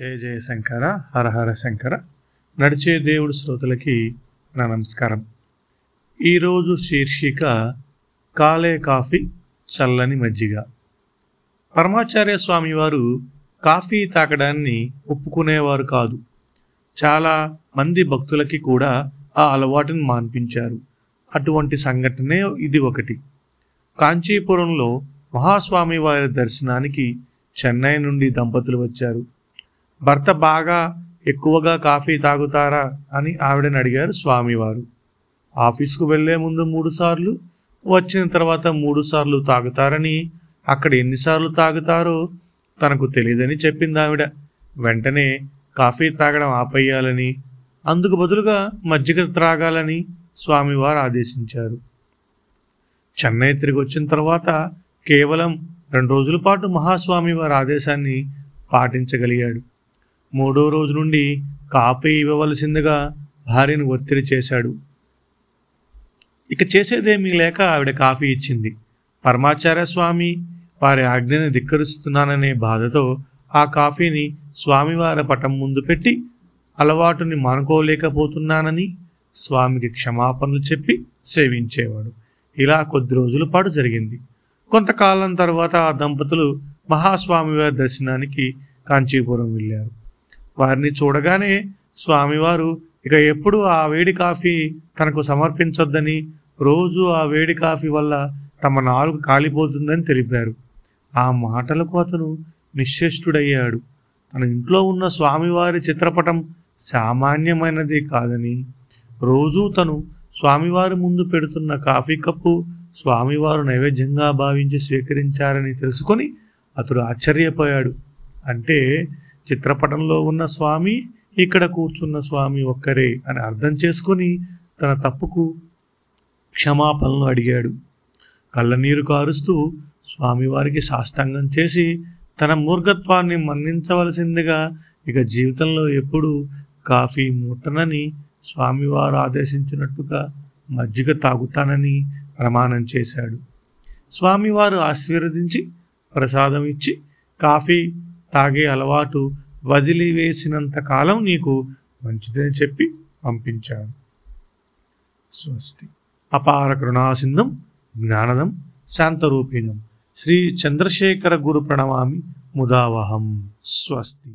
జయ జయ శంకర హరహర శంకర. నడిచే దేవుడు శ్రోతలకి నా నమస్కారం. ఈరోజు శీర్షిక కాలే కాఫీ చల్లని మజ్జిగ. పరమాచార్య స్వామి వారు కాఫీ తాగడాన్ని ఒప్పుకునేవారు కాదు. చాలా మంది భక్తులకి కూడా ఆ అలవాటుని మాన్పించారు. అటువంటి సంఘటనే ఇది ఒకటి. కాంచీపురంలో మహాస్వామి వారి దర్శనానికి చెన్నై నుండి దంపతులు వచ్చారు. భర్త బాగా ఎక్కువగా కాఫీ తాగుతారా అని ఆవిడని అడిగారు స్వామివారు. ఆఫీస్కు వెళ్ళే ముందు మూడుసార్లు వచ్చిన తర్వాత మూడు సార్లు తాగుతారని అక్కడ ఎన్నిసార్లు తాగుతారో తనకు తెలియదని చెప్పింది ఆవిడ. వెంటనే కాఫీ తాగడం ఆపేయాలని అందుకు బదులుగా మజ్జిగ త్రాగాలని స్వామివారు ఆదేశించారు. చెన్నై తిరిగి వచ్చిన తర్వాత కేవలం రెండు రోజుల పాటు మహాస్వామి వారి ఆదేశాన్ని పాటించగలిగాడు. మూడో రోజు నుండి కాఫీ ఇవ్వవలసిందిగా భార్యను ఒత్తిడి చేశాడు. ఇక చేసేదేమీ లేక ఆవిడ కాఫీ ఇచ్చింది. పరమాచార్య స్వామి వారి ఆజ్ఞని ధిక్కరిస్తున్నాననే బాధతో ఆ కాఫీని స్వామివారి పటం ముందు పెట్టి అలవాటుని మానుకోలేకపోతున్నానని స్వామికి క్షమాపణలు చెప్పి సేవించేవాడు. ఇలా కొద్ది రోజుల పాటు జరిగింది. కొంతకాలం తర్వాత ఆ దంపతులు మహాస్వామివారి దర్శనానికి కాంచీపురం వెళ్ళారు. వారిని చూడగానే స్వామివారు ఇక ఎప్పుడు ఆ వేడి కాఫీ తనకు సమర్పించొద్దని రోజు ఆ వేడి కాఫీ వల్ల తమ నాలుగు కాలిపోతుందని తెలిపారు. ఆ మాటలకు అతను నిశ్చేష్టుడయ్యాడు. తన ఇంట్లో ఉన్న స్వామివారి చిత్రపటం సామాన్యమైనది కాదని రోజూ తను స్వామివారి ముందు పెడుతున్న కాఫీ కప్పు స్వామివారు నైవేద్యంగా భావించి స్వీకరించారని తెలుసుకొని అతడు ఆశ్చర్యపోయాడు. అంటే చిత్రపటంలో ఉన్న స్వామి ఇక్కడ కూర్చున్న స్వామి ఒక్కరే అని అర్థం చేసుకొని తన తప్పుకు క్షమాపణలు అడిగాడు. కళ్ళనీరు కారుస్తూ స్వామివారికి సాష్టాంగం చేసి తన మూర్ఘత్వాన్ని మన్నించవలసిందిగా ఇక జీవితంలో ఎప్పుడు కాఫీ ముట్టనని స్వామివారు ఆదేశించినట్టుగా మజ్జిగ తాగుతానని ప్రమాణం చేశాడు. స్వామివారు ఆశీర్వదించి ప్రసాదం ఇచ్చి కాఫీ తాగే అలవాటు వదిలివేసినంత కాలం నీకు మంచిదని చెప్పి పంపించారు స్వస్తి. అపార కరుణాసింధం జ్ఞానదం శాంతరూపిణం. శ్రీ చంద్రశేఖర గురు ప్రణమామి ముదావహం. స్వస్తి.